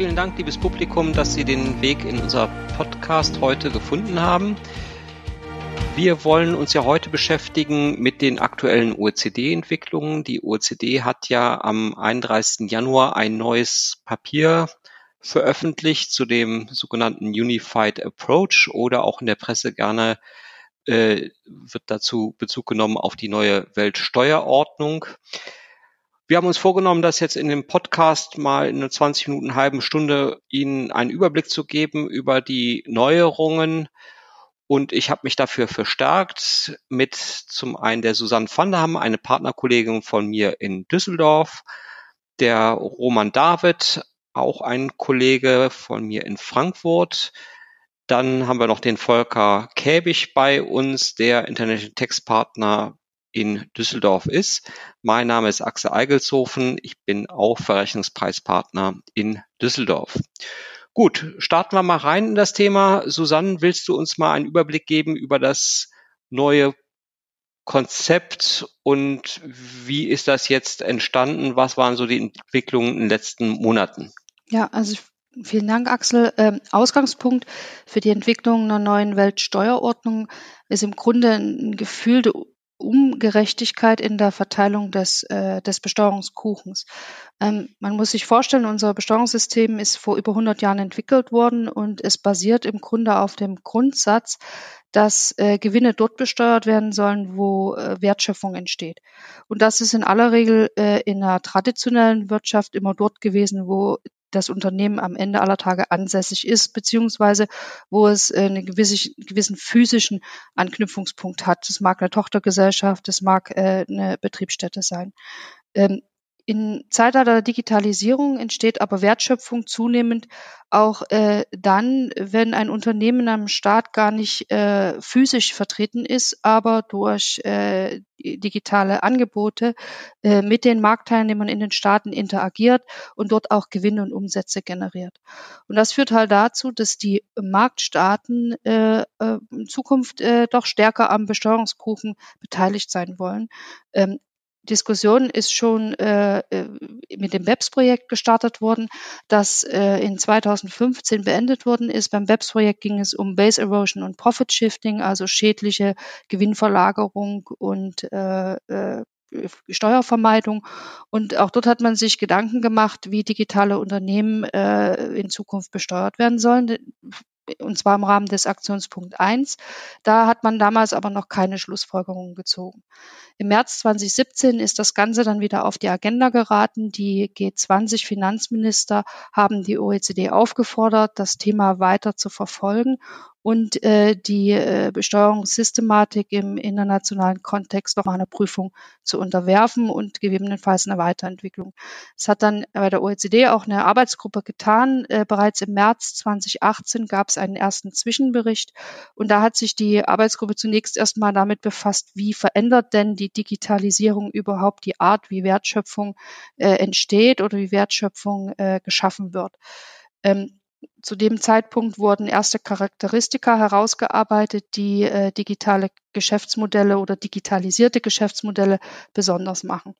Vielen Dank, liebes Publikum, dass Sie den Weg in unser Podcast heute gefunden haben. Wir wollen uns ja heute beschäftigen mit den aktuellen OECD-Entwicklungen. Die OECD hat ja am 31. Januar ein neues Papier veröffentlicht zu dem sogenannten Unified Approach oder auch in der Presse gerne äh, wird dazu Bezug genommen auf die neue Weltsteuerordnung. Wir haben uns vorgenommen, das jetzt in dem Podcast mal in einer 20 Minuten, halben Stunde Ihnen einen Überblick zu geben über die Neuerungen. Und ich habe mich dafür verstärkt mit zum einen der Susanne van der Ham, eine Partnerkollegin von mir in Düsseldorf, der Roman David, auch ein Kollege von mir in Frankfurt. Dann haben wir noch den Volker Käbig bei uns, der International Text Partner in Düsseldorf ist. Mein Name ist Axel Eigelshofen. Ich bin auch Verrechnungspreispartner in Düsseldorf. Gut, starten wir mal rein in das Thema. Susanne, willst du uns mal einen Überblick geben über das neue Konzept und wie ist das jetzt entstanden? Was waren so die Entwicklungen in den letzten Monaten? Ja, also vielen Dank, Axel. Ähm, Ausgangspunkt für die Entwicklung einer neuen Weltsteuerordnung ist im Grunde ein gefühlte Ungerechtigkeit in der Verteilung des, äh, des Besteuerungskuchens. Ähm, man muss sich vorstellen, unser Besteuerungssystem ist vor über 100 Jahren entwickelt worden und es basiert im Grunde auf dem Grundsatz, dass äh, Gewinne dort besteuert werden sollen, wo äh, Wertschöpfung entsteht. Und das ist in aller Regel äh, in einer traditionellen Wirtschaft immer dort gewesen, wo das Unternehmen am Ende aller Tage ansässig ist, beziehungsweise wo es äh, einen gewisse, gewissen physischen Anknüpfungspunkt hat. Das mag eine Tochtergesellschaft, das mag äh, eine Betriebsstätte sein. Ähm, in Zeitalter der Digitalisierung entsteht aber Wertschöpfung zunehmend auch äh, dann, wenn ein Unternehmen am Staat gar nicht äh, physisch vertreten ist, aber durch äh, digitale Angebote äh, mit den Marktteilnehmern in den Staaten interagiert und dort auch Gewinne und Umsätze generiert. Und das führt halt dazu, dass die Marktstaaten äh, äh, in Zukunft äh, doch stärker am Besteuerungskuchen beteiligt sein wollen. Ähm, Diskussion ist schon äh, äh mit dem BEPS-Projekt gestartet worden, das äh, in 2015 beendet worden ist. Beim BEPS-Projekt ging es um Base Erosion und Profit Shifting, also schädliche Gewinnverlagerung und äh, äh, Steuervermeidung. Und auch dort hat man sich Gedanken gemacht, wie digitale Unternehmen äh, in Zukunft besteuert werden sollen und zwar im Rahmen des Aktionspunkt 1. Da hat man damals aber noch keine Schlussfolgerungen gezogen. Im März 2017 ist das Ganze dann wieder auf die Agenda geraten. Die G20-Finanzminister haben die OECD aufgefordert, das Thema weiter zu verfolgen und äh, die äh, Besteuerungssystematik im internationalen Kontext noch einer Prüfung zu unterwerfen und gegebenenfalls eine Weiterentwicklung. Es hat dann bei der OECD auch eine Arbeitsgruppe getan. Äh, bereits im März 2018 gab es einen ersten Zwischenbericht und da hat sich die Arbeitsgruppe zunächst erstmal damit befasst, wie verändert denn die Digitalisierung überhaupt die Art, wie Wertschöpfung äh, entsteht oder wie Wertschöpfung äh, geschaffen wird. Ähm, zu dem Zeitpunkt wurden erste Charakteristika herausgearbeitet, die äh, digitale Geschäftsmodelle oder digitalisierte Geschäftsmodelle besonders machen.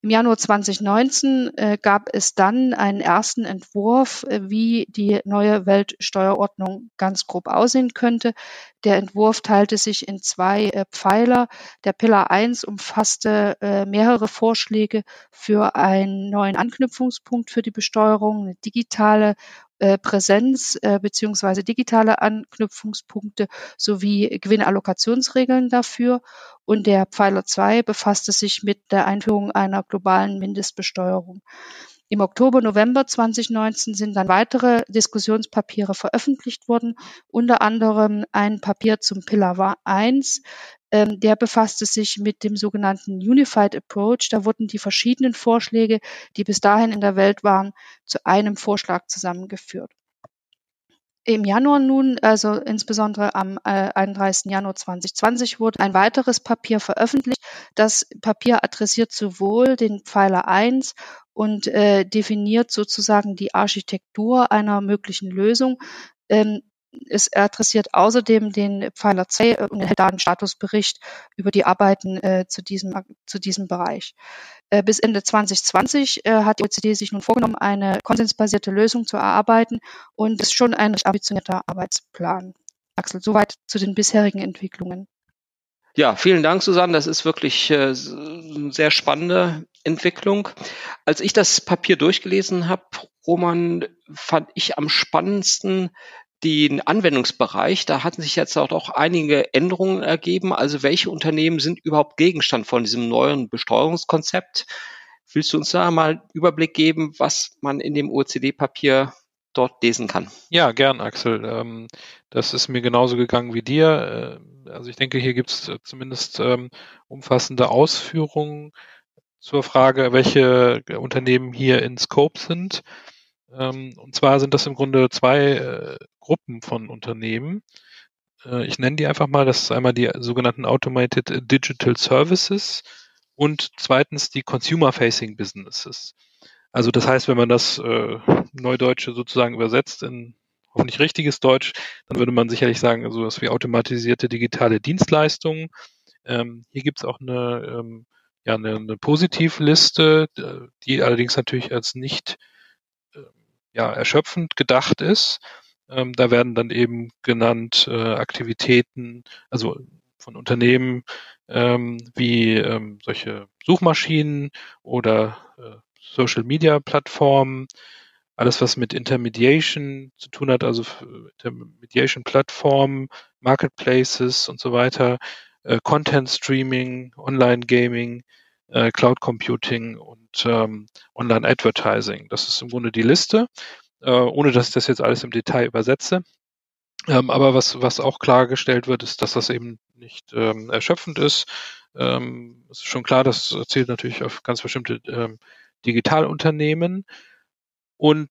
Im Januar 2019 äh, gab es dann einen ersten Entwurf, äh, wie die neue Weltsteuerordnung ganz grob aussehen könnte. Der Entwurf teilte sich in zwei äh, Pfeiler. Der Pillar 1 umfasste äh, mehrere Vorschläge für einen neuen Anknüpfungspunkt für die Besteuerung, eine digitale äh, Präsenz äh, beziehungsweise digitale Anknüpfungspunkte sowie Gewinnallokationsregeln dafür. Und der Pfeiler 2 befasste sich mit der Einführung einer globalen Mindestbesteuerung. Im Oktober, November 2019 sind dann weitere Diskussionspapiere veröffentlicht worden, unter anderem ein Papier zum Pillar 1, ähm, der befasste sich mit dem sogenannten Unified Approach. Da wurden die verschiedenen Vorschläge, die bis dahin in der Welt waren, zu einem Vorschlag zusammengeführt. Im Januar nun, also insbesondere am äh, 31. Januar 2020, wurde ein weiteres Papier veröffentlicht. Das Papier adressiert sowohl den Pfeiler 1 und äh, definiert sozusagen die Architektur einer möglichen Lösung, ähm, es adressiert außerdem den Pfeiler 2 und erhält da einen Statusbericht über die Arbeiten äh, zu, diesem, zu diesem Bereich. Äh, bis Ende 2020 äh, hat die OECD sich nun vorgenommen, eine konsensbasierte Lösung zu erarbeiten und ist schon ein recht ambitionierter Arbeitsplan. Axel, soweit zu den bisherigen Entwicklungen. Ja, vielen Dank, Susanne. Das ist wirklich äh, eine sehr spannende Entwicklung. Als ich das Papier durchgelesen habe, Roman, fand ich am spannendsten den Anwendungsbereich. Da hatten sich jetzt auch einige Änderungen ergeben. Also welche Unternehmen sind überhaupt Gegenstand von diesem neuen Besteuerungskonzept? Willst du uns da mal einen Überblick geben, was man in dem OECD-Papier dort lesen kann? Ja, gern, Axel. Ähm, das ist mir genauso gegangen wie dir. Äh, also ich denke, hier gibt es zumindest ähm, umfassende Ausführungen zur Frage, welche Unternehmen hier in Scope sind. Ähm, und zwar sind das im Grunde zwei äh, Gruppen von Unternehmen. Äh, ich nenne die einfach mal. Das ist einmal die sogenannten Automated Digital Services und zweitens die Consumer-Facing Businesses. Also das heißt, wenn man das äh, Neudeutsche sozusagen übersetzt in hoffentlich richtiges Deutsch, dann würde man sicherlich sagen, so was wie automatisierte digitale Dienstleistungen. Ähm, hier gibt es auch eine, ähm, ja, eine, eine Positivliste, die allerdings natürlich als nicht ja, erschöpfend gedacht ist. Ähm, da werden dann eben genannt äh, Aktivitäten, also von Unternehmen ähm, wie ähm, solche Suchmaschinen oder äh, Social Media Plattformen, alles was mit Intermediation zu tun hat, also Intermediation Plattformen, Marketplaces und so weiter, äh, Content Streaming, Online Gaming, äh, Cloud Computing und ähm, Online Advertising. Das ist im Grunde die Liste, äh, ohne dass ich das jetzt alles im Detail übersetze. Ähm, aber was, was auch klargestellt wird, ist, dass das eben nicht ähm, erschöpfend ist. Ähm, es ist schon klar, das zielt natürlich auf ganz bestimmte ähm, Digitalunternehmen. Und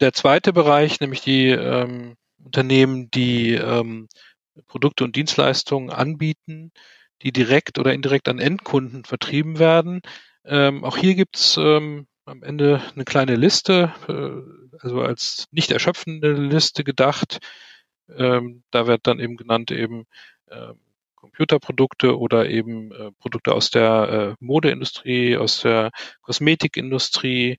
der zweite Bereich, nämlich die ähm, Unternehmen, die ähm, Produkte und Dienstleistungen anbieten, die direkt oder indirekt an Endkunden vertrieben werden. Ähm, auch hier gibt's ähm, am Ende eine kleine Liste, äh, also als nicht erschöpfende Liste gedacht. Ähm, da wird dann eben genannt eben äh, Computerprodukte oder eben äh, Produkte aus der äh, Modeindustrie, aus der Kosmetikindustrie,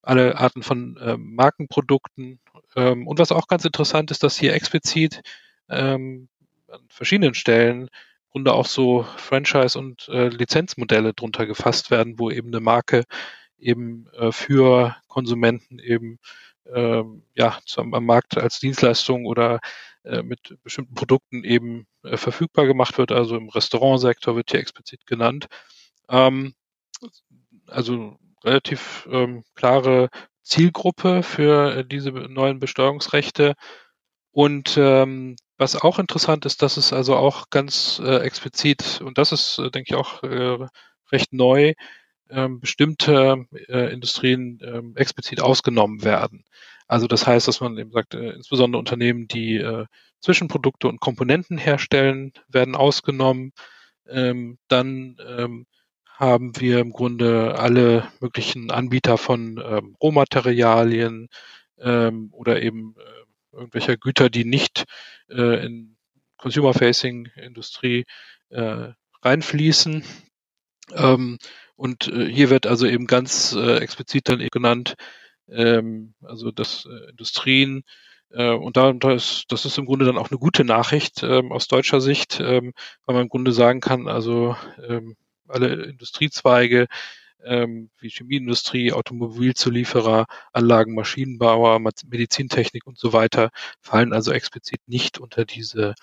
alle Arten von äh, Markenprodukten. Ähm, und was auch ganz interessant ist, dass hier explizit ähm, an verschiedenen Stellen Grunde auch so Franchise- und äh, Lizenzmodelle drunter gefasst werden, wo eben eine Marke eben äh, für Konsumenten eben ähm, ja zum, am Markt als Dienstleistung oder äh, mit bestimmten Produkten eben äh, verfügbar gemacht wird. Also im Restaurantsektor wird hier explizit genannt. Ähm, also relativ ähm, klare Zielgruppe für äh, diese neuen Besteuerungsrechte. Und ähm, was auch interessant ist, dass es also auch ganz äh, explizit, und das ist, äh, denke ich, auch äh, recht neu, ähm, bestimmte äh, Industrien ähm, explizit ausgenommen werden. Also das heißt, dass man eben sagt, äh, insbesondere Unternehmen, die äh, Zwischenprodukte und Komponenten herstellen, werden ausgenommen. Ähm, dann ähm, haben wir im Grunde alle möglichen Anbieter von ähm, Rohmaterialien ähm, oder eben äh, irgendwelcher Güter, die nicht äh, in Consumer-Facing-Industrie äh, reinfließen. Ähm, und äh, hier wird also eben ganz äh, explizit dann eben genannt, ähm, also dass äh, Industrien äh, und da, das, das ist im Grunde dann auch eine gute Nachricht ähm, aus deutscher Sicht, ähm, weil man im Grunde sagen kann, also ähm, alle Industriezweige ähm, wie Chemieindustrie, Automobilzulieferer, Anlagen, Maschinenbauer, Medizintechnik und so weiter fallen also explizit nicht unter diese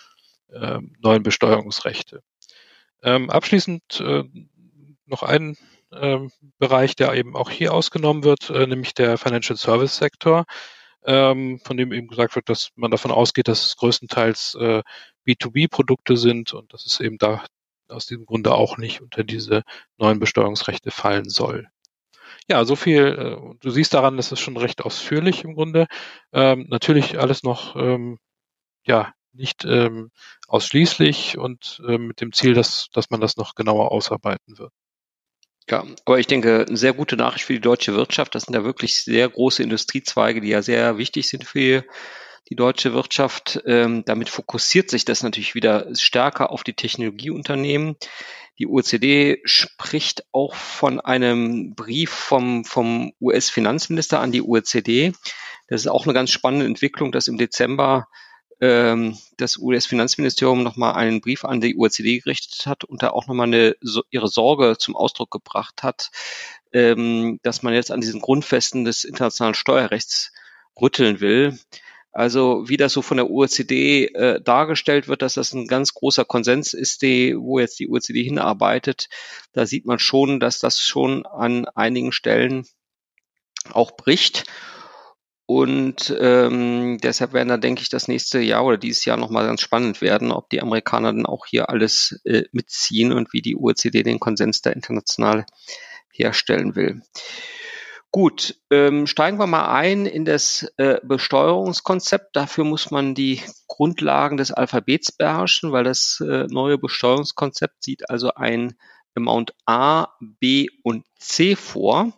ähm, neuen Besteuerungsrechte. Ähm, abschließend äh, noch ein ähm, Bereich, der eben auch hier ausgenommen wird, äh, nämlich der Financial Service Sektor, ähm, von dem eben gesagt wird, dass man davon ausgeht, dass es größtenteils äh, B2B-Produkte sind und dass es eben da aus diesem Grunde auch nicht unter diese neuen Besteuerungsrechte fallen soll. Ja, so viel. Äh, du siehst daran, das ist schon recht ausführlich im Grunde. Ähm, natürlich alles noch ähm, ja nicht ähm, ausschließlich und äh, mit dem Ziel, dass, dass man das noch genauer ausarbeiten wird. Ja, aber ich denke, eine sehr gute Nachricht für die deutsche Wirtschaft. Das sind ja wirklich sehr große Industriezweige, die ja sehr wichtig sind für die deutsche Wirtschaft. Ähm, damit fokussiert sich das natürlich wieder stärker auf die Technologieunternehmen. Die OECD spricht auch von einem Brief vom, vom US-Finanzminister an die OECD. Das ist auch eine ganz spannende Entwicklung, dass im Dezember ähm, das US-Finanzministerium nochmal einen Brief an die OECD gerichtet hat und da auch nochmal eine, so, ihre Sorge zum Ausdruck gebracht hat, ähm, dass man jetzt an diesen Grundfesten des internationalen Steuerrechts rütteln will. Also wie das so von der OECD äh, dargestellt wird, dass das ein ganz großer Konsens ist, die, wo jetzt die OECD hinarbeitet, da sieht man schon, dass das schon an einigen Stellen auch bricht. Und ähm, deshalb werden da, denke ich, das nächste Jahr oder dieses Jahr nochmal ganz spannend werden, ob die Amerikaner dann auch hier alles äh, mitziehen und wie die OECD den Konsens da international herstellen will. Gut, ähm, steigen wir mal ein in das äh, Besteuerungskonzept. Dafür muss man die Grundlagen des Alphabets beherrschen, weil das äh, neue Besteuerungskonzept sieht also ein Amount A, B und C vor.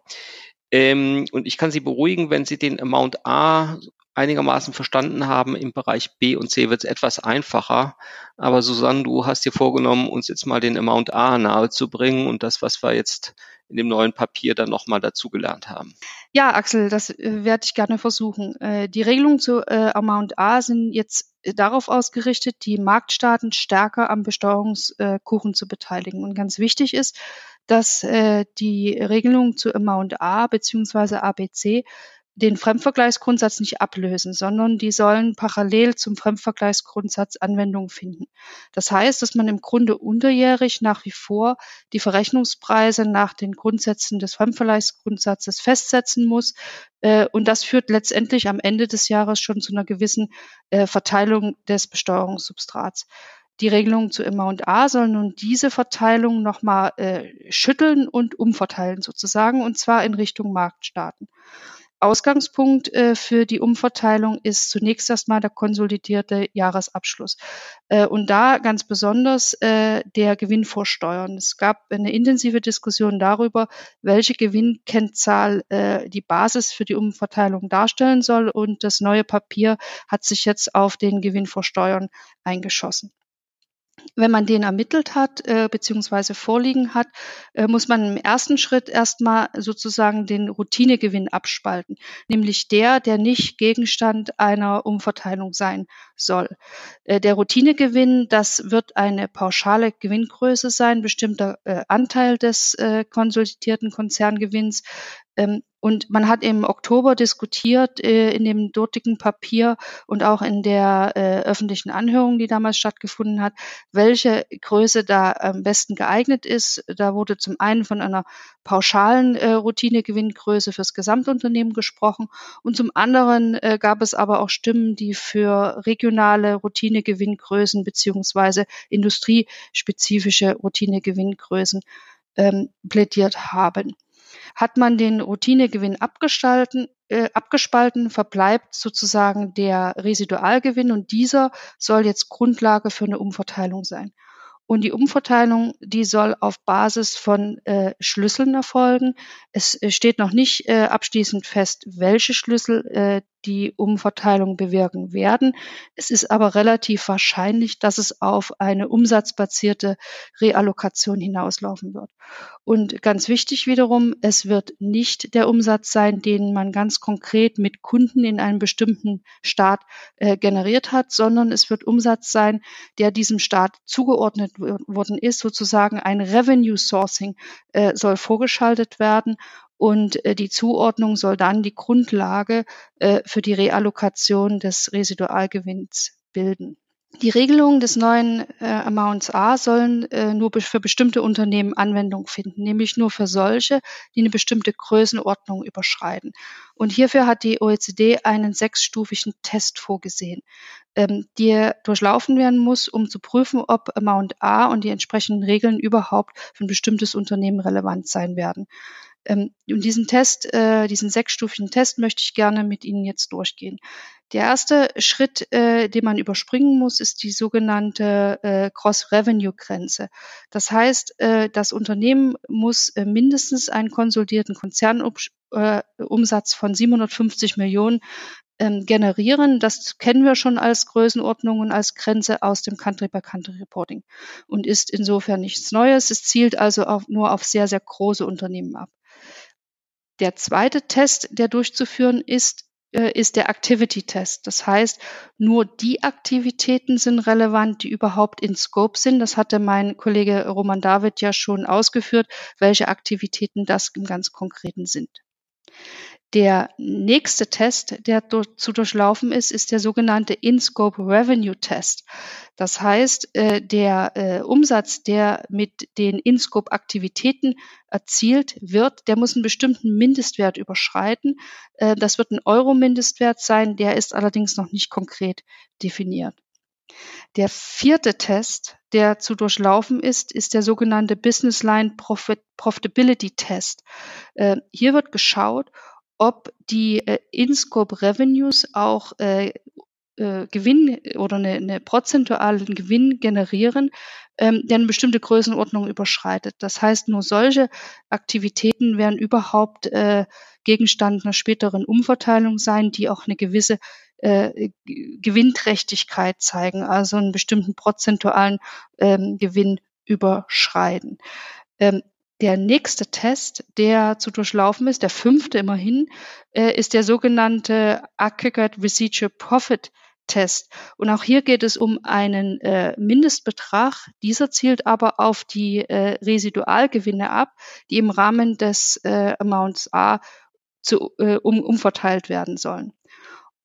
Ähm, und ich kann Sie beruhigen, wenn Sie den Amount A einigermaßen verstanden haben, im Bereich B und C wird es etwas einfacher. Aber Susanne, du hast dir vorgenommen, uns jetzt mal den Amount A nahe zu bringen und das, was wir jetzt in dem neuen Papier dann nochmal dazugelernt haben. Ja, Axel, das äh, werde ich gerne versuchen. Äh, die Regelungen zu äh, Amount A sind jetzt darauf ausgerichtet, die Marktstaaten stärker am Besteuerungskuchen zu beteiligen. Und ganz wichtig ist, dass die Regelungen zu Amount A bzw. ABC den Fremdvergleichsgrundsatz nicht ablösen, sondern die sollen parallel zum Fremdvergleichsgrundsatz Anwendung finden. Das heißt, dass man im Grunde unterjährig nach wie vor die Verrechnungspreise nach den Grundsätzen des Fremdvergleichsgrundsatzes festsetzen muss. Äh, und das führt letztendlich am Ende des Jahres schon zu einer gewissen äh, Verteilung des Besteuerungssubstrats. Die Regelungen zu Amount A sollen nun diese Verteilung nochmal äh, schütteln und umverteilen sozusagen, und zwar in Richtung Marktstaaten. Ausgangspunkt äh, für die Umverteilung ist zunächst erstmal der konsolidierte Jahresabschluss. Äh, und da ganz besonders äh, der Gewinnvorsteuern. Es gab eine intensive Diskussion darüber, welche Gewinnkennzahl äh, die Basis für die Umverteilung darstellen soll. Und das neue Papier hat sich jetzt auf den Gewinnvorsteuern eingeschossen. Wenn man den ermittelt hat äh, beziehungsweise vorliegen hat, äh, muss man im ersten Schritt erstmal sozusagen den Routinegewinn abspalten, nämlich der, der nicht Gegenstand einer Umverteilung sein soll. Äh, der Routinegewinn, das wird eine pauschale Gewinngröße sein, bestimmter äh, Anteil des äh, konsolidierten Konzerngewinns, ähm, und man hat im Oktober diskutiert äh, in dem dortigen Papier und auch in der äh, öffentlichen Anhörung, die damals stattgefunden hat, welche Größe da am besten geeignet ist. Da wurde zum einen von einer pauschalen äh, Routinegewinngröße fürs Gesamtunternehmen gesprochen und zum anderen äh, gab es aber auch Stimmen, die für regionale Routinegewinngrößen beziehungsweise industriespezifische Routinegewinngrößen ähm, plädiert haben. Hat man den Routinegewinn abgestalten, äh, abgespalten, verbleibt sozusagen der Residualgewinn und dieser soll jetzt Grundlage für eine Umverteilung sein. Und die Umverteilung, die soll auf Basis von äh, Schlüsseln erfolgen. Es äh, steht noch nicht äh, abschließend fest, welche Schlüssel äh, die Umverteilung bewirken werden. Es ist aber relativ wahrscheinlich, dass es auf eine umsatzbasierte Reallokation hinauslaufen wird. Und ganz wichtig wiederum, es wird nicht der Umsatz sein, den man ganz konkret mit Kunden in einem bestimmten Staat äh, generiert hat, sondern es wird Umsatz sein, der diesem Staat zugeordnet worden ist. Sozusagen ein Revenue Sourcing äh, soll vorgeschaltet werden und äh, die Zuordnung soll dann die Grundlage äh, für die Reallokation des Residualgewinns bilden. Die Regelungen des neuen äh, Amounts A sollen äh, nur für bestimmte Unternehmen Anwendung finden, nämlich nur für solche, die eine bestimmte Größenordnung überschreiten. Und hierfür hat die OECD einen sechsstufigen Test vorgesehen, ähm, der durchlaufen werden muss, um zu prüfen, ob Amount A und die entsprechenden Regeln überhaupt für ein bestimmtes Unternehmen relevant sein werden. Ähm, und diesen Test, äh, diesen sechsstufigen Test möchte ich gerne mit Ihnen jetzt durchgehen. Der erste Schritt, äh, den man überspringen muss, ist die sogenannte äh, Cross-Revenue-Grenze. Das heißt, äh, das Unternehmen muss äh, mindestens einen konsolidierten Konzernumsatz äh, von 750 Millionen ähm, generieren. Das kennen wir schon als Größenordnung und als Grenze aus dem Country-by-Country-Reporting und ist insofern nichts Neues. Es zielt also auch nur auf sehr, sehr große Unternehmen ab. Der zweite Test, der durchzuführen ist, äh, ist der Activity-Test. Das heißt, nur die Aktivitäten sind relevant, die überhaupt in Scope sind. Das hatte mein Kollege Roman David ja schon ausgeführt, welche Aktivitäten das im ganz Konkreten sind. Der nächste Test, der zu durchlaufen ist, ist der sogenannte In-Scope Revenue Test. Das heißt, äh, der äh, Umsatz, der mit den In-Scope Aktivitäten erzielt wird, der muss einen bestimmten Mindestwert überschreiten. Äh, das wird ein Euro-Mindestwert sein, der ist allerdings noch nicht konkret definiert. Der vierte Test, der zu durchlaufen ist, ist der sogenannte Business Line Profit Profitability Test. Hier wird geschaut, ob die äh, In-Scope Revenues auch äh, äh, Gewinn oder eine, eine prozentualen Gewinn generieren, ähm, der eine bestimmte Größenordnung überschreitet. Das heißt, nur solche Aktivitäten werden überhaupt äh, Gegenstand einer späteren Umverteilung sein, die auch eine gewisse äh, Gewinnträchtigkeit zeigen, also einen bestimmten prozentualen ähm, Gewinn überschreiten. Ähm, der nächste Test, der zu durchlaufen ist, der fünfte immerhin, äh, ist der sogenannte Aggregate Residual Profit Test. Und auch hier geht es um einen äh, Mindestbetrag. Dieser zielt aber auf die äh, Residualgewinne ab, die im Rahmen des äh, Amounts A zu, äh, um, umverteilt werden sollen.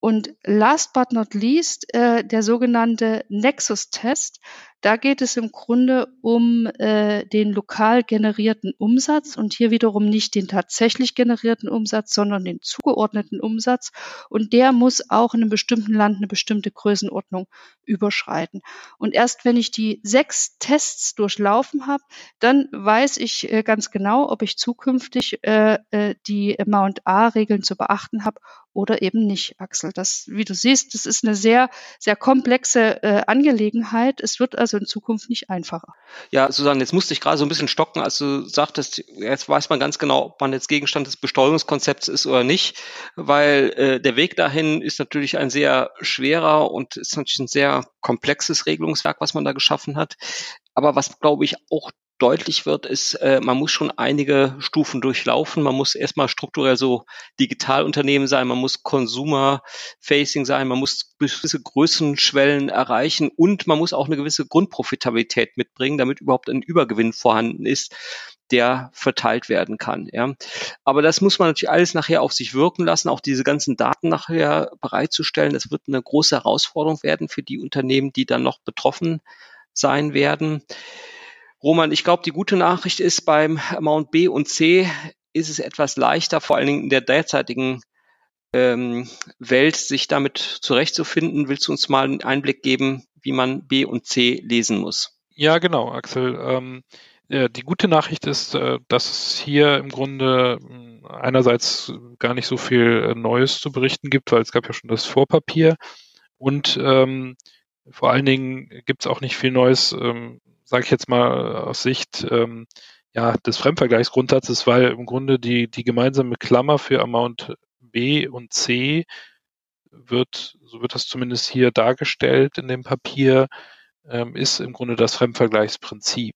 Und last but not least äh, der sogenannte Nexus-Test. Da geht es im Grunde um äh, den lokal generierten Umsatz und hier wiederum nicht den tatsächlich generierten Umsatz, sondern den zugeordneten Umsatz. Und der muss auch in einem bestimmten Land eine bestimmte Größenordnung überschreiten. Und erst wenn ich die sechs Tests durchlaufen habe, dann weiß ich äh, ganz genau, ob ich zukünftig äh, äh die Amount A-Regeln zu beachten habe oder eben nicht, Axel. Das, wie du siehst, das ist eine sehr, sehr komplexe äh, Angelegenheit. Es wird also in Zukunft nicht einfacher. Ja, Susanne, jetzt musste ich gerade so ein bisschen stocken, als du sagtest, jetzt weiß man ganz genau, ob man jetzt Gegenstand des Besteuerungskonzepts ist oder nicht, weil äh, der Weg dahin ist natürlich ein sehr schwerer und ist natürlich ein sehr komplexes Regelungswerk, was man da geschaffen hat. Aber was, glaube ich, auch deutlich wird, ist, äh, man muss schon einige Stufen durchlaufen. Man muss erstmal strukturell so Digitalunternehmen sein, man muss Consumer-Facing sein, man muss gewisse Größenschwellen erreichen und man muss auch eine gewisse Grundprofitabilität mitbringen, damit überhaupt ein Übergewinn vorhanden ist, der verteilt werden kann. Ja. Aber das muss man natürlich alles nachher auf sich wirken lassen, auch diese ganzen Daten nachher bereitzustellen. Das wird eine große Herausforderung werden für die Unternehmen, die dann noch betroffen sein werden. Roman, ich glaube, die gute Nachricht ist, beim Amount B und C ist es etwas leichter, vor allen Dingen in der derzeitigen ähm, Welt, sich damit zurechtzufinden. Willst du uns mal einen Einblick geben, wie man B und C lesen muss? Ja, genau, Axel. Ähm, äh, die gute Nachricht ist, äh, dass es hier im Grunde äh, einerseits gar nicht so viel äh, Neues zu berichten gibt, weil es gab ja schon das Vorpapier und ähm, vor allen Dingen gibt es auch nicht viel Neues, ähm, sage ich jetzt mal aus Sicht ähm, ja, des Fremdvergleichsgrundsatzes, weil im Grunde die, die gemeinsame Klammer für Amount B und C wird, so wird das zumindest hier dargestellt in dem Papier, ähm, ist im Grunde das Fremdvergleichsprinzip.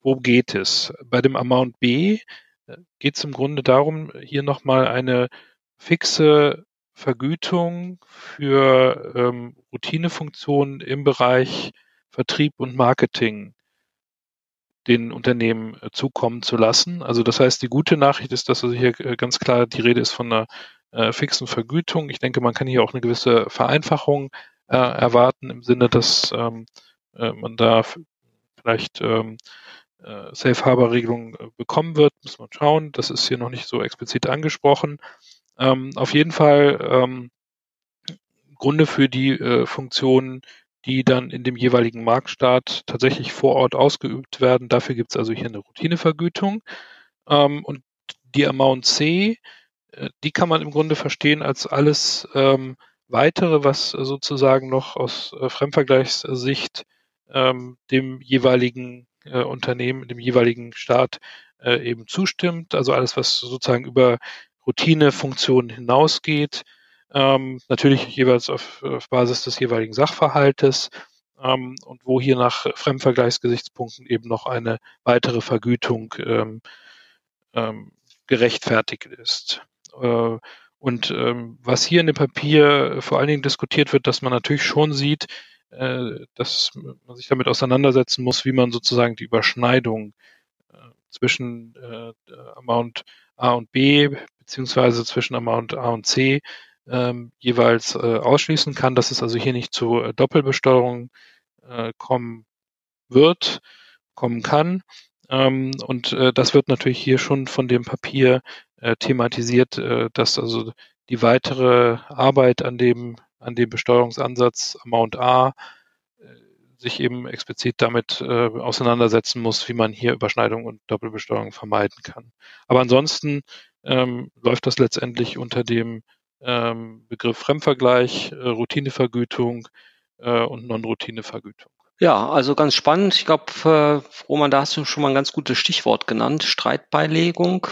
Worum geht es? Bei dem Amount B äh, geht es im Grunde darum, hier nochmal eine fixe Vergütung für ähm, Routinefunktionen im Bereich Vertrieb und Marketing den Unternehmen äh, zukommen zu lassen. Also das heißt, die gute Nachricht ist, dass also hier äh, ganz klar die Rede ist von einer äh, fixen Vergütung. Ich denke, man kann hier auch eine gewisse Vereinfachung äh, erwarten im Sinne, dass ähm, äh, man da vielleicht ähm, äh, Safe Harbor Regelung bekommen wird, muss man schauen. Das ist hier noch nicht so explizit angesprochen. Ähm, auf jeden Fall ähm, Gründe für die Funktionen, die dann in dem jeweiligen Marktstaat tatsächlich vor Ort ausgeübt werden. Dafür gibt es also hier eine Routinevergütung. Ähm, und die Amount C, äh, die kann man im Grunde verstehen als alles ähm, weitere, was sozusagen noch aus äh, Fremdvergleichssicht ähm, dem jeweiligen äh, Unternehmen, dem jeweiligen Staat äh, eben zustimmt. Also alles, was sozusagen über Routinefunktionen hinausgeht, ähm, natürlich jeweils auf, auf Basis des jeweiligen Sachverhaltes ähm, und wo hier nach Fremdvergleichsgesichtspunkten eben noch eine weitere Vergütung ähm, ähm, gerechtfertigt ist. Äh, und ähm, was hier in dem Papier vor allen Dingen diskutiert wird, dass man natürlich schon sieht, äh, dass man sich damit auseinandersetzen muss, wie man sozusagen die Überschneidung äh, zwischen äh, Amount A und B beziehungsweise zwischen Amount A und C ähm, jeweils äh, ausschließen kann, dass es also hier nicht zu äh, Doppelbesteuerung äh, kommen wird, kommen kann. Ähm, und äh, das wird natürlich hier schon von dem Papier äh, thematisiert, äh, dass also die weitere Arbeit an dem, an dem Besteuerungsansatz Amount A äh, sich eben explizit damit äh, auseinandersetzen muss, wie man hier Überschneidung und Doppelbesteuerung vermeiden kann. Aber ansonsten ähm, läuft das letztendlich unter dem ähm, Begriff Fremdvergleich, äh, Routinevergütung äh, und Non-Routinevergütung. Ja, also ganz spannend. Ich glaube, äh, Roman, da hast du schon mal ein ganz gutes Stichwort genannt, Streitbeilegung,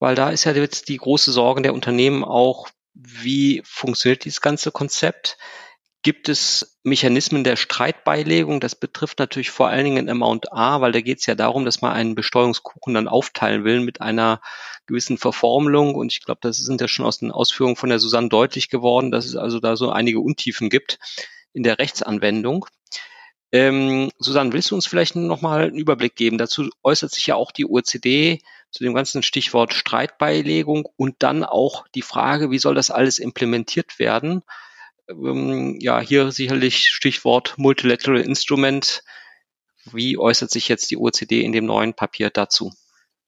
weil da ist ja jetzt die große Sorge der Unternehmen auch, wie funktioniert dieses ganze Konzept? Gibt es Mechanismen der Streitbeilegung? Das betrifft natürlich vor allen Dingen Amount A, weil da geht es ja darum, dass man einen Besteuerungskuchen dann aufteilen will mit einer gewissen Verformelung. Und ich glaube, das sind ja schon aus den Ausführungen von der Susanne deutlich geworden, dass es also da so einige Untiefen gibt in der Rechtsanwendung. Ähm, Susanne, willst du uns vielleicht nochmal einen Überblick geben? Dazu äußert sich ja auch die OECD zu dem ganzen Stichwort Streitbeilegung und dann auch die Frage, wie soll das alles implementiert werden? Ähm, ja, hier sicherlich Stichwort Multilateral Instrument. Wie äußert sich jetzt die OECD in dem neuen Papier dazu?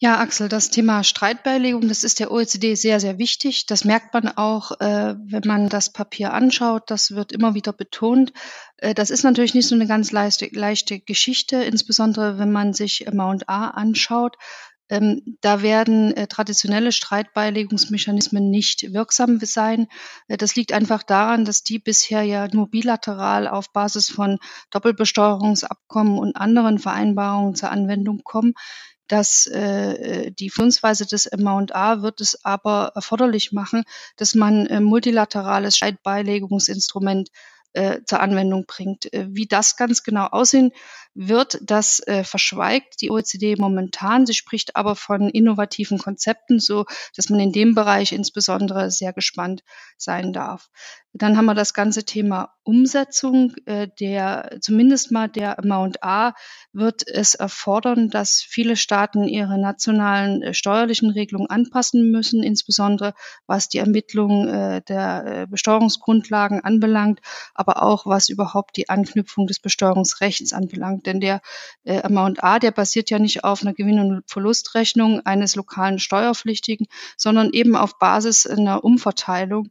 Ja, Axel, das Thema Streitbeilegung, das ist der OECD sehr, sehr wichtig. Das merkt man auch, äh, wenn man das Papier anschaut. Das wird immer wieder betont. Äh, das ist natürlich nicht so eine ganz leichte, leichte Geschichte, insbesondere wenn man sich Amount A anschaut. Ähm, da werden äh, traditionelle Streitbeilegungsmechanismen nicht wirksam sein. Äh, das liegt einfach daran, dass die bisher ja nur bilateral auf Basis von Doppelbesteuerungsabkommen und anderen Vereinbarungen zur Anwendung kommen dass äh, die Funktionsweise des M&A wird es aber erforderlich machen, dass man äh, multilaterales Streitbeilegungsinstrument äh, zur Anwendung bringt. Äh, wie das ganz genau aussehen wird, das äh, verschweigt die OECD momentan. Sie spricht aber von innovativen Konzepten, so dass man in dem Bereich insbesondere sehr gespannt sein darf. Dann haben wir das ganze Thema Umsetzung. Äh, der, zumindest mal der Amount A wird es erfordern, dass viele Staaten ihre nationalen äh, steuerlichen Regelungen anpassen müssen, insbesondere was die Ermittlung äh, der Besteuerungsgrundlagen anbelangt, aber auch was überhaupt die Anknüpfung des Besteuerungsrechts anbelangt. Denn der Amount A, der basiert ja nicht auf einer Gewinn- und Verlustrechnung eines lokalen Steuerpflichtigen, sondern eben auf Basis einer Umverteilung,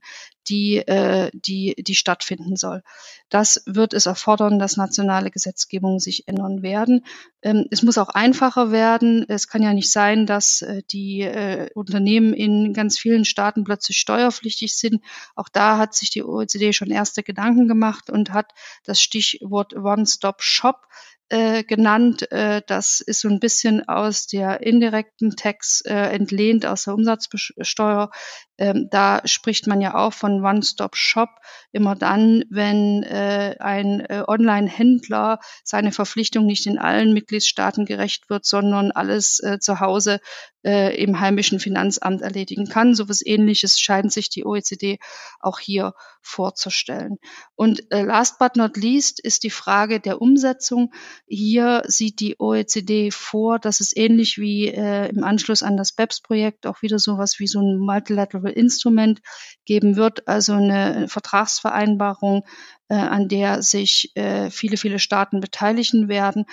die, äh, die, die stattfinden soll. Das wird es erfordern, dass nationale Gesetzgebungen sich ändern werden. Ähm, es muss auch einfacher werden. Es kann ja nicht sein, dass äh, die äh, Unternehmen in ganz vielen Staaten plötzlich steuerpflichtig sind. Auch da hat sich die OECD schon erste Gedanken gemacht und hat das Stichwort One-Stop-Shop äh, genannt. Äh, das ist so ein bisschen aus der indirekten Tax äh, entlehnt, aus der Umsatzsteuer. Ähm, da spricht man ja auch von One-Stop-Shop immer dann, wenn äh, ein äh, Online-Händler seine Verpflichtung nicht in allen Mitgliedstaaten gerecht wird, sondern alles äh, zu Hause äh, im heimischen Finanzamt erledigen kann. So was ähnliches scheint sich die OECD auch hier vorzustellen. Und äh, last but not least ist die Frage der Umsetzung. Hier sieht die OECD vor, dass es ähnlich wie äh, im Anschluss an das BEPS-Projekt auch wieder sowas wie so ein Multilateral Instrument geben wird, also eine Vertragsvereinbarung, äh, an der sich äh, viele, viele Staaten beteiligen werden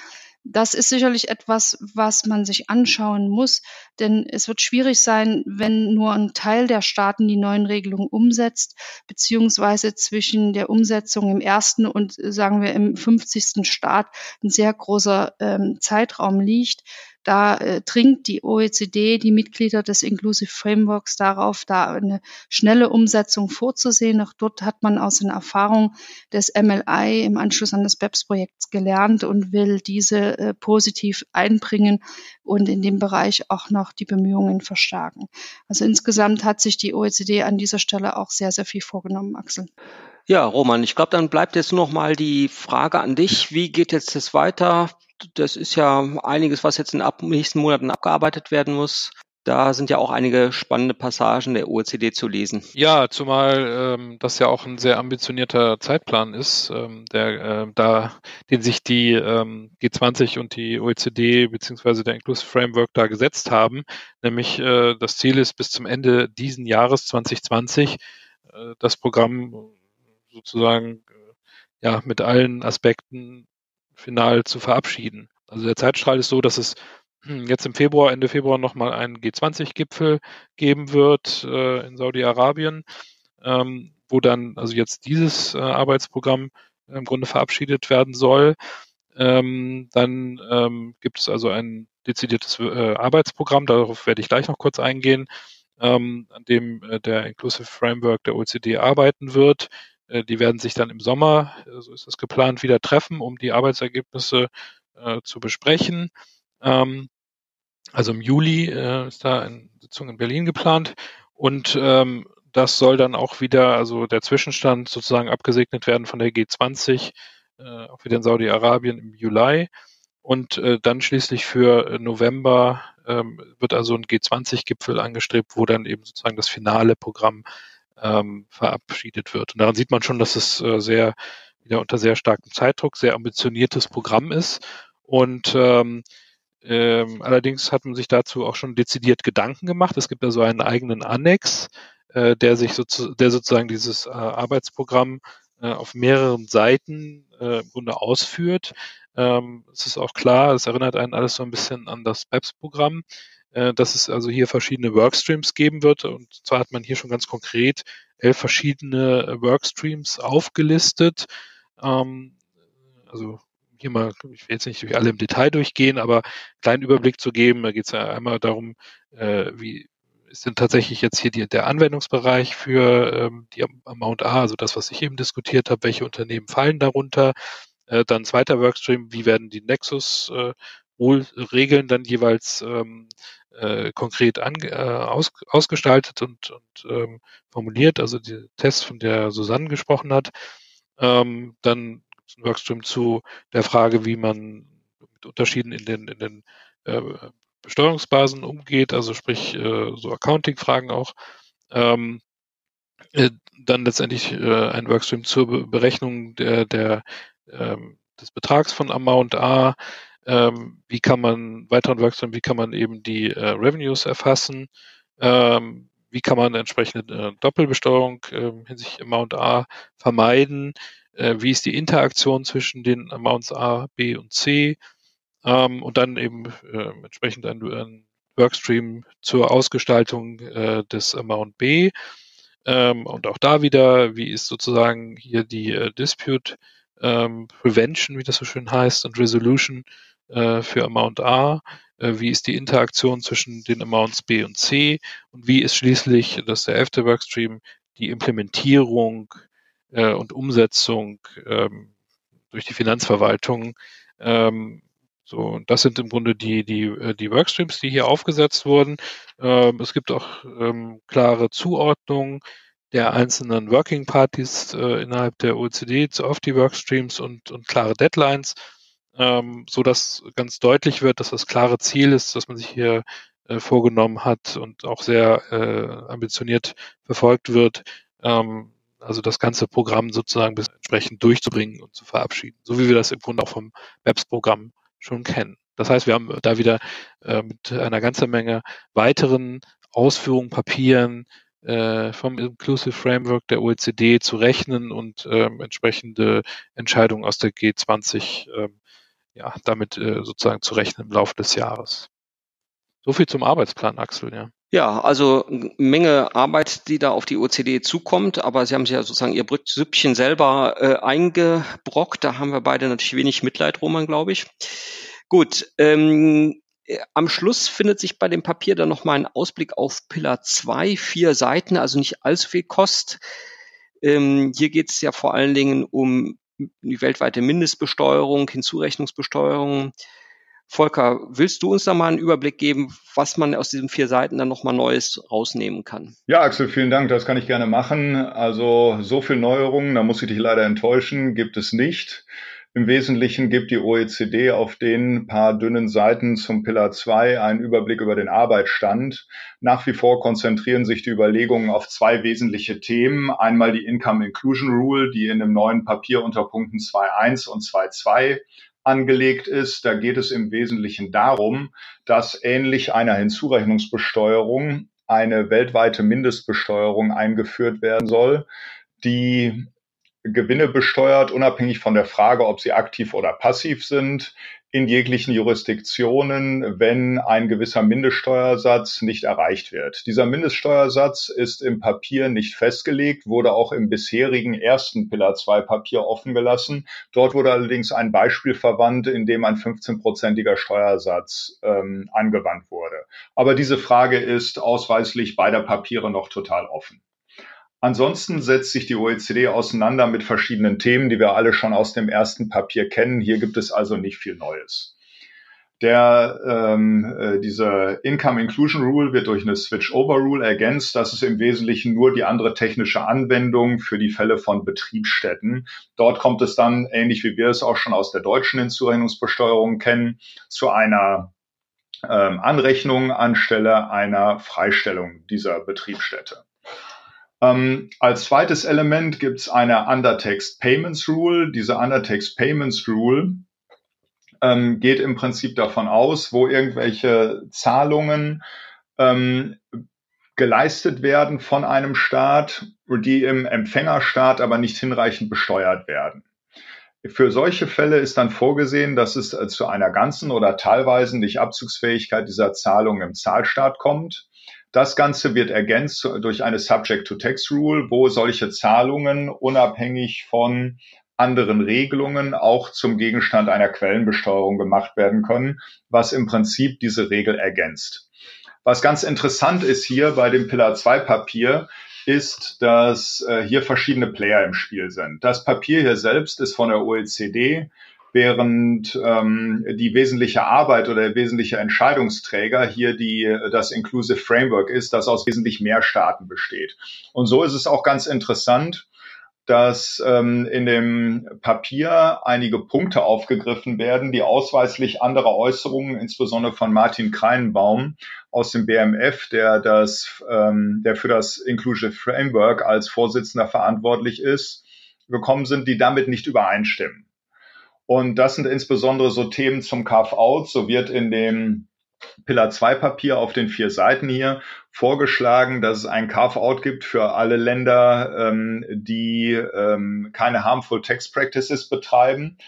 das ist sicherlich etwas, was man sich anschauen muss, denn es wird schwierig sein, wenn nur ein Teil der Staaten die neuen Regelungen umsetzt, beziehungsweise zwischen der Umsetzung im ersten und sagen wir im 50. Staat ein sehr großer ähm, Zeitraum liegt. Da äh, dringt die OECD, die Mitglieder des Inclusive Frameworks darauf, da eine schnelle Umsetzung vorzusehen. Auch dort hat man aus den Erfahrungen des MLI im Anschluss an das BEPS-Projekt gelernt und will diese äh, positiv einbringen und in dem Bereich auch noch die Bemühungen verstärken. Also insgesamt hat sich die OECD an dieser Stelle auch sehr, sehr viel vorgenommen, Axel. Ja, Roman, ich glaube, dann bleibt jetzt noch mal die Frage an dich. Wie geht jetzt das weiter? Das ist ja einiges, was jetzt in den nächsten Monaten abgearbeitet werden muss. Da sind ja auch einige spannende Passagen der OECD zu lesen. Ja, zumal ähm, das ja auch ein sehr ambitionierter Zeitplan ist, ähm, der äh, da, den sich die ähm, G20 und die OECD beziehungsweise der Inclusive Framework da gesetzt haben. Nämlich äh, das Ziel ist bis zum Ende diesen Jahres 2020 äh, das Programm sozusagen äh, ja mit allen Aspekten final zu verabschieden. Also der Zeitstrahl ist so, dass es hm, jetzt im Februar, Ende Februar nochmal einen G20-Gipfel geben wird äh, in Saudi-Arabien, ähm, wo dann also jetzt dieses äh, Arbeitsprogramm im Grunde verabschiedet werden soll. Ähm, dann ähm, gibt es also ein dezidiertes äh, Arbeitsprogramm, darauf werde ich gleich noch kurz eingehen, ähm, an dem äh, der Inclusive Framework der OECD arbeiten wird. Äh, die werden sich dann im Sommer, äh, so ist es geplant, wieder treffen, um die Arbeitsergebnisse äh, zu besprechen. Ähm, also im Juli äh, ist da eine Sitzung in Berlin geplant und ähm, das soll dann auch wieder, also der Zwischenstand sozusagen abgesegnet werden von der G20, äh, auch wieder in Saudi-Arabien im Juli. Und äh, dann schließlich für November ähm, wird also ein G20-Gipfel angestrebt, wo dann eben sozusagen das finale Programm ähm, verabschiedet wird. Und daran sieht man schon, dass es äh, sehr wieder unter sehr starkem Zeitdruck, sehr ambitioniertes Programm ist. Und ähm, ähm, allerdings hat man sich dazu auch schon dezidiert Gedanken gemacht. Es gibt also einen eigenen Annex, äh, der sich sozu der sozusagen dieses äh, Arbeitsprogramm äh, auf mehreren Seiten äh, im Grunde ausführt. Ähm, es ist auch klar, es erinnert einen alles so ein bisschen an das BEPS-Programm dass es also hier verschiedene Workstreams geben wird. Und zwar hat man hier schon ganz konkret elf verschiedene äh, Workstreams aufgelistet. Ähm, also hier mal, ich will jetzt nicht durch alle im Detail durchgehen, aber einen kleinen Überblick zu geben. Da geht es ja einmal darum, äh, wie ist denn tatsächlich jetzt hier die, der Anwendungsbereich für ähm, die Amount A, also das, was ich eben diskutiert habe, welche Unternehmen fallen darunter. Äh, dann zweiter Workstream, wie werden die Nexus äh, Regeln dann jeweils ähm, äh, konkret an, äh, aus, ausgestaltet und, und ähm, formuliert, also die Tests, von der Susanne gesprochen hat. Ähm, dann ein Workstream zu der Frage, wie man mit Unterschieden in den, in den äh, Besteuerungsbasen umgeht, also sprich äh, so Accounting-Fragen auch. Ähm, äh, dann letztendlich äh, ein Workstream zur Berechnung der, der ähm, des Betrags von Amount A, ähm, wie kann man weiteren Workstream, wie kann man eben die äh, Revenues erfassen, ähm, wie kann man entsprechende äh, Doppelbesteuerung äh, hinsichtlich Amount A vermeiden, äh, wie ist die Interaktion zwischen den Amounts A, B und C? Ähm, und dann eben äh, entsprechend ein, ein, Workstream zur Ausgestaltung äh, des Amount B. Ähm, und auch da wieder, wie ist sozusagen hier die äh, Dispute ähm, Prevention, wie das so schön heißt, und Resolution äh, für Amount A, äh, wie ist die Interaktion zwischen den Amounts B und C und wie ist schließlich, das ist der elfte Workstream, die Implementierung äh, und Umsetzung ähm, durch die Finanzverwaltung. Ähm, so, das sind im Grunde die, die, äh, die Workstreams, die hier aufgesetzt wurden. Ähm, es gibt auch ähm, klare Zuordnungen der einzelnen Working Parties äh, innerhalb der OECD auf die Workstreams und, und klare Deadlines ähm, so dass ganz deutlich wird, dass das klare Ziel ist, dass man sich hier äh, vorgenommen hat und auch sehr äh, ambitioniert verfolgt wird, ähm, also das ganze Programm sozusagen bis entsprechend durchzubringen und zu verabschieden, so wie wir das im Grunde auch vom BEPS-Programm schon kennen. Das heißt, wir haben da wieder äh, mit einer ganzen Menge weiteren Ausführungen, Papieren äh, vom Inclusive Framework der OECD zu rechnen und ähm, entsprechende Entscheidungen aus der G20 ähm, ja, damit äh, sozusagen zu rechnen im Laufe des Jahres. So viel zum Arbeitsplan, Axel, ja. Ja, also Menge Arbeit, die da auf die OCD zukommt, aber Sie haben sich ja sozusagen Ihr Süppchen selber äh, eingebrockt. Da haben wir beide natürlich wenig Mitleid, Roman, glaube ich. Gut, ähm, Äh, am Schluss findet sich bei dem Papier dann nochmal ein Ausblick auf Pillar 2, vier Seiten, also nicht allzu viel Kost. Ähm, hier geht es ja vor allen Dingen um die weltweite Mindestbesteuerung, Hinzurechnungsbesteuerung. Volker, willst du uns da mal einen Überblick geben, was man aus diesen vier Seiten dann nochmal Neues rausnehmen kann? Ja, Axel, vielen Dank. Das kann ich gerne machen. Also so viel Neuerungen, da muss ich dich leider enttäuschen, gibt es nicht. Im Wesentlichen gibt die OECD auf den paar dünnen Seiten zum Pillar 2 einen Überblick über den Arbeitsstand. Nach wie vor konzentrieren sich die Überlegungen auf zwei wesentliche Themen. Einmal die Income Inclusion Rule, die in dem neuen Papier unter Punkten 2.1 und 2.2 angelegt ist. Da geht es im Wesentlichen darum, dass ähnlich einer Hinzurechnungsbesteuerung eine weltweite Mindestbesteuerung eingeführt werden soll, die Gewinne besteuert, unabhängig von der Frage, ob sie aktiv oder passiv sind, in jeglichen Jurisdiktionen, wenn ein gewisser Mindeststeuersatz nicht erreicht wird. Dieser Mindeststeuersatz ist im Papier nicht festgelegt, wurde auch im bisherigen ersten Pillar 2 Papier offen gelassen. Dort wurde allerdings ein Beispiel verwandt, in dem ein 15-prozentiger Steuersatz ähm, angewandt wurde. Aber diese Frage ist ausweislich beider Papiere noch total offen. Ansonsten setzt sich die OECD auseinander mit verschiedenen Themen, die wir alle schon aus dem ersten Papier kennen. Hier gibt es also nicht viel Neues. Der, ähm, äh, diese Income Inclusion Rule wird durch eine Switch-Over Rule ergänzt. Das ist im Wesentlichen nur die andere technische Anwendung für die Fälle von Betriebsstätten. Dort kommt es dann, ähnlich wie wir es auch schon aus der deutschen Hinzurechnungsbesteuerung kennen, zu einer ähm, Anrechnung anstelle einer Freistellung dieser Betriebsstätte. Ähm, als zweites Element gibt es eine Undertext Payments Rule. Diese Undertext Payments Rule ähm, geht im Prinzip davon aus, wo irgendwelche Zahlungen ähm, geleistet werden von einem Staat, die im Empfängerstaat aber nicht hinreichend besteuert werden. Für solche Fälle ist dann vorgesehen, dass es äh, zu einer ganzen oder teilweisen Nicht-Abzugsfähigkeit dieser Zahlung im Zahlstaat kommt. Das Ganze wird ergänzt durch eine Subject-to-Tax-Rule, wo solche Zahlungen unabhängig von anderen Regelungen auch zum Gegenstand einer Quellenbesteuerung gemacht werden können, was im Prinzip diese Regel ergänzt. Was ganz interessant ist hier bei dem Pillar 2 Papier, ist, dass äh, hier verschiedene Player im Spiel sind. Das Papier hier selbst ist von der OECD während ähm, die wesentliche Arbeit oder der wesentliche Entscheidungsträger hier die, das Inclusive Framework ist, das aus wesentlich mehr Staaten besteht. Und so ist es auch ganz interessant, dass ähm, in dem Papier einige Punkte aufgegriffen werden, die ausweislich andere Äußerungen, insbesondere von Martin Kreinbaum aus dem BMF, der das, ähm, der für das Inclusive Framework als Vorsitzender verantwortlich ist, gekommen sind, die damit nicht übereinstimmen. Und das sind insbesondere so Themen zum Carve-out. So wird in dem Pillar 2 Papier auf den vier Seiten hier vorgeschlagen, dass es ein Carve-out gibt für alle Länder, ähm, die ähm, keine harmful tax practices betreiben.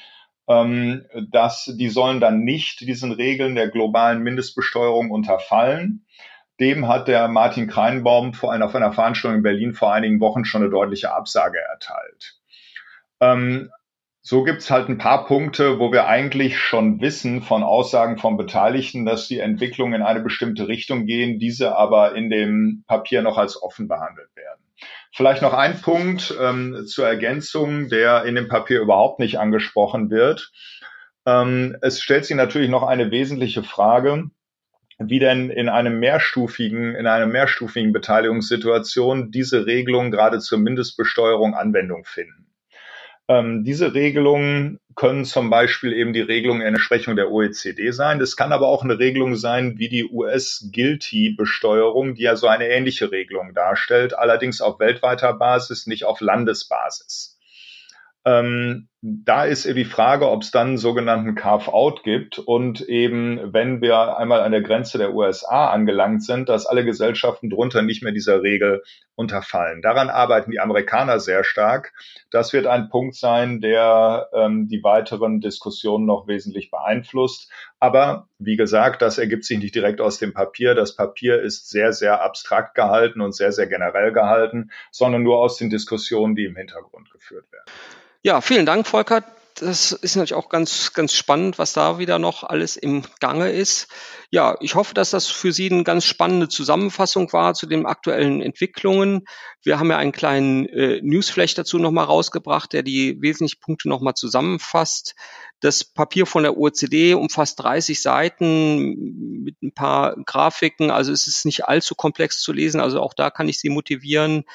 Ähm, dass die sollen dann nicht diesen Regeln der globalen Mindestbesteuerung unterfallen. Dem hat der Martin Kreinbaum vor einer, auf einer Veranstaltung in Berlin vor einigen Wochen schon eine deutliche Absage erteilt. Ähm, so gibt's halt ein paar Punkte, wo wir eigentlich schon wissen von Aussagen von Beteiligten, dass die Entwicklungen in eine bestimmte Richtung gehen, diese aber in dem Papier noch als offen behandelt werden. Vielleicht noch ein Punkt ähm, zur Ergänzung, der in dem Papier überhaupt nicht angesprochen wird. Ähm, es stellt sich natürlich noch eine wesentliche Frage, wie denn in einem mehrstufigen, in einer mehrstufigen Beteiligungssituation diese Regelungen gerade zur Mindestbesteuerung Anwendung finden. Ähm, diese Regelungen können zum Beispiel eben die Regelung in Entsprechung der OECD sein. Das kann aber auch eine Regelung sein wie die US-Guilty-Besteuerung, die ja so eine ähnliche Regelung darstellt, allerdings auf weltweiter Basis, nicht auf Landesbasis. Ähm, da ist die Frage, ob es dann einen sogenannten Carve-out gibt und eben, wenn wir einmal an der Grenze der USA angelangt sind, dass alle Gesellschaften drunter nicht mehr dieser Regel unterfallen. Daran arbeiten die Amerikaner sehr stark. Das wird ein Punkt sein, der ähm, die weiteren Diskussionen noch wesentlich beeinflusst. Aber wie gesagt, das ergibt sich nicht direkt aus dem Papier. Das Papier ist sehr, sehr abstrakt gehalten und sehr, sehr generell gehalten, sondern nur aus den Diskussionen, die im Hintergrund geführt werden. Ja, vielen Dank, Volker. das ist natürlich auch ganz, ganz spannend, was da wieder noch alles im Gange ist. Ja, ich hoffe, dass das für Sie eine ganz spannende Zusammenfassung war zu den aktuellen Entwicklungen. Wir haben ja einen kleinen äh, Newsflash dazu nochmal rausgebracht, der die wesentlichen Punkte nochmal zusammenfasst. Das Papier von der OECD umfasst 30 Seiten mit ein paar Grafiken. Also es ist nicht allzu komplex zu lesen. Also auch da kann ich Sie motivieren.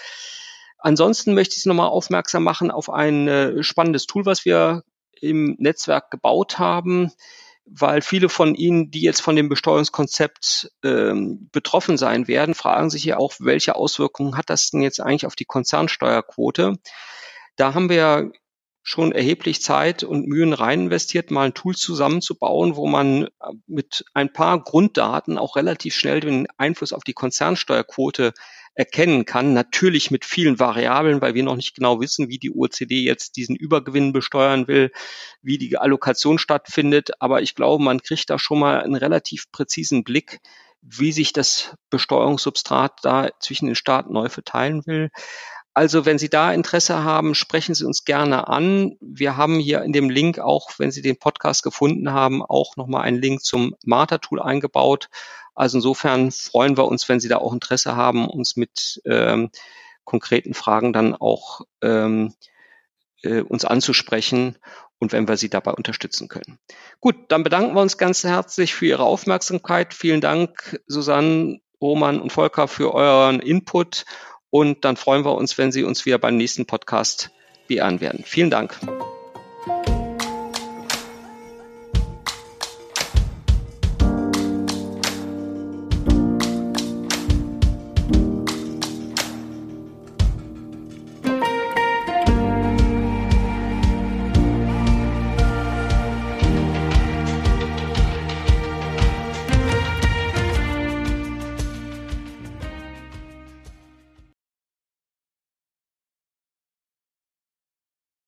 Ansonsten möchte ich Sie nochmal aufmerksam machen auf ein äh, spannendes Tool, was wir im Netzwerk gebaut haben, weil viele von Ihnen, die jetzt von dem Besteuerungskonzept ähm, betroffen sein werden, fragen sich ja auch, welche Auswirkungen hat das denn jetzt eigentlich auf die Konzernsteuerquote? Da haben wir schon erheblich Zeit und Mühen rein investiert, mal ein Tool zusammenzubauen, wo man mit ein paar Grunddaten auch relativ schnell den Einfluss auf die Konzernsteuerquote erkennen kann. Natürlich mit vielen Variablen, weil wir noch nicht genau wissen, wie die OECD jetzt diesen Übergewinn besteuern will, wie die Allokation stattfindet. Aber ich glaube, man kriegt da schon mal einen relativ präzisen Blick, wie sich das Besteuerungssubstrat da zwischen den Staaten neu verteilen will. Also wenn Sie da Interesse haben, sprechen Sie uns gerne an. Wir haben hier in dem Link auch, wenn Sie den Podcast gefunden haben, auch nochmal einen Link zum Marta-Tool eingebaut. Also insofern freuen wir uns, wenn Sie da auch Interesse haben, uns mit ähm, konkreten Fragen dann auch ähm, äh, uns anzusprechen und wenn wir Sie dabei unterstützen können. Gut, dann bedanken wir uns ganz herzlich für Ihre Aufmerksamkeit. Vielen Dank, Susanne, Roman und Volker, für euren Input. Und dann freuen wir uns, wenn Sie uns wieder beim nächsten Podcast beehren werden. Vielen Dank.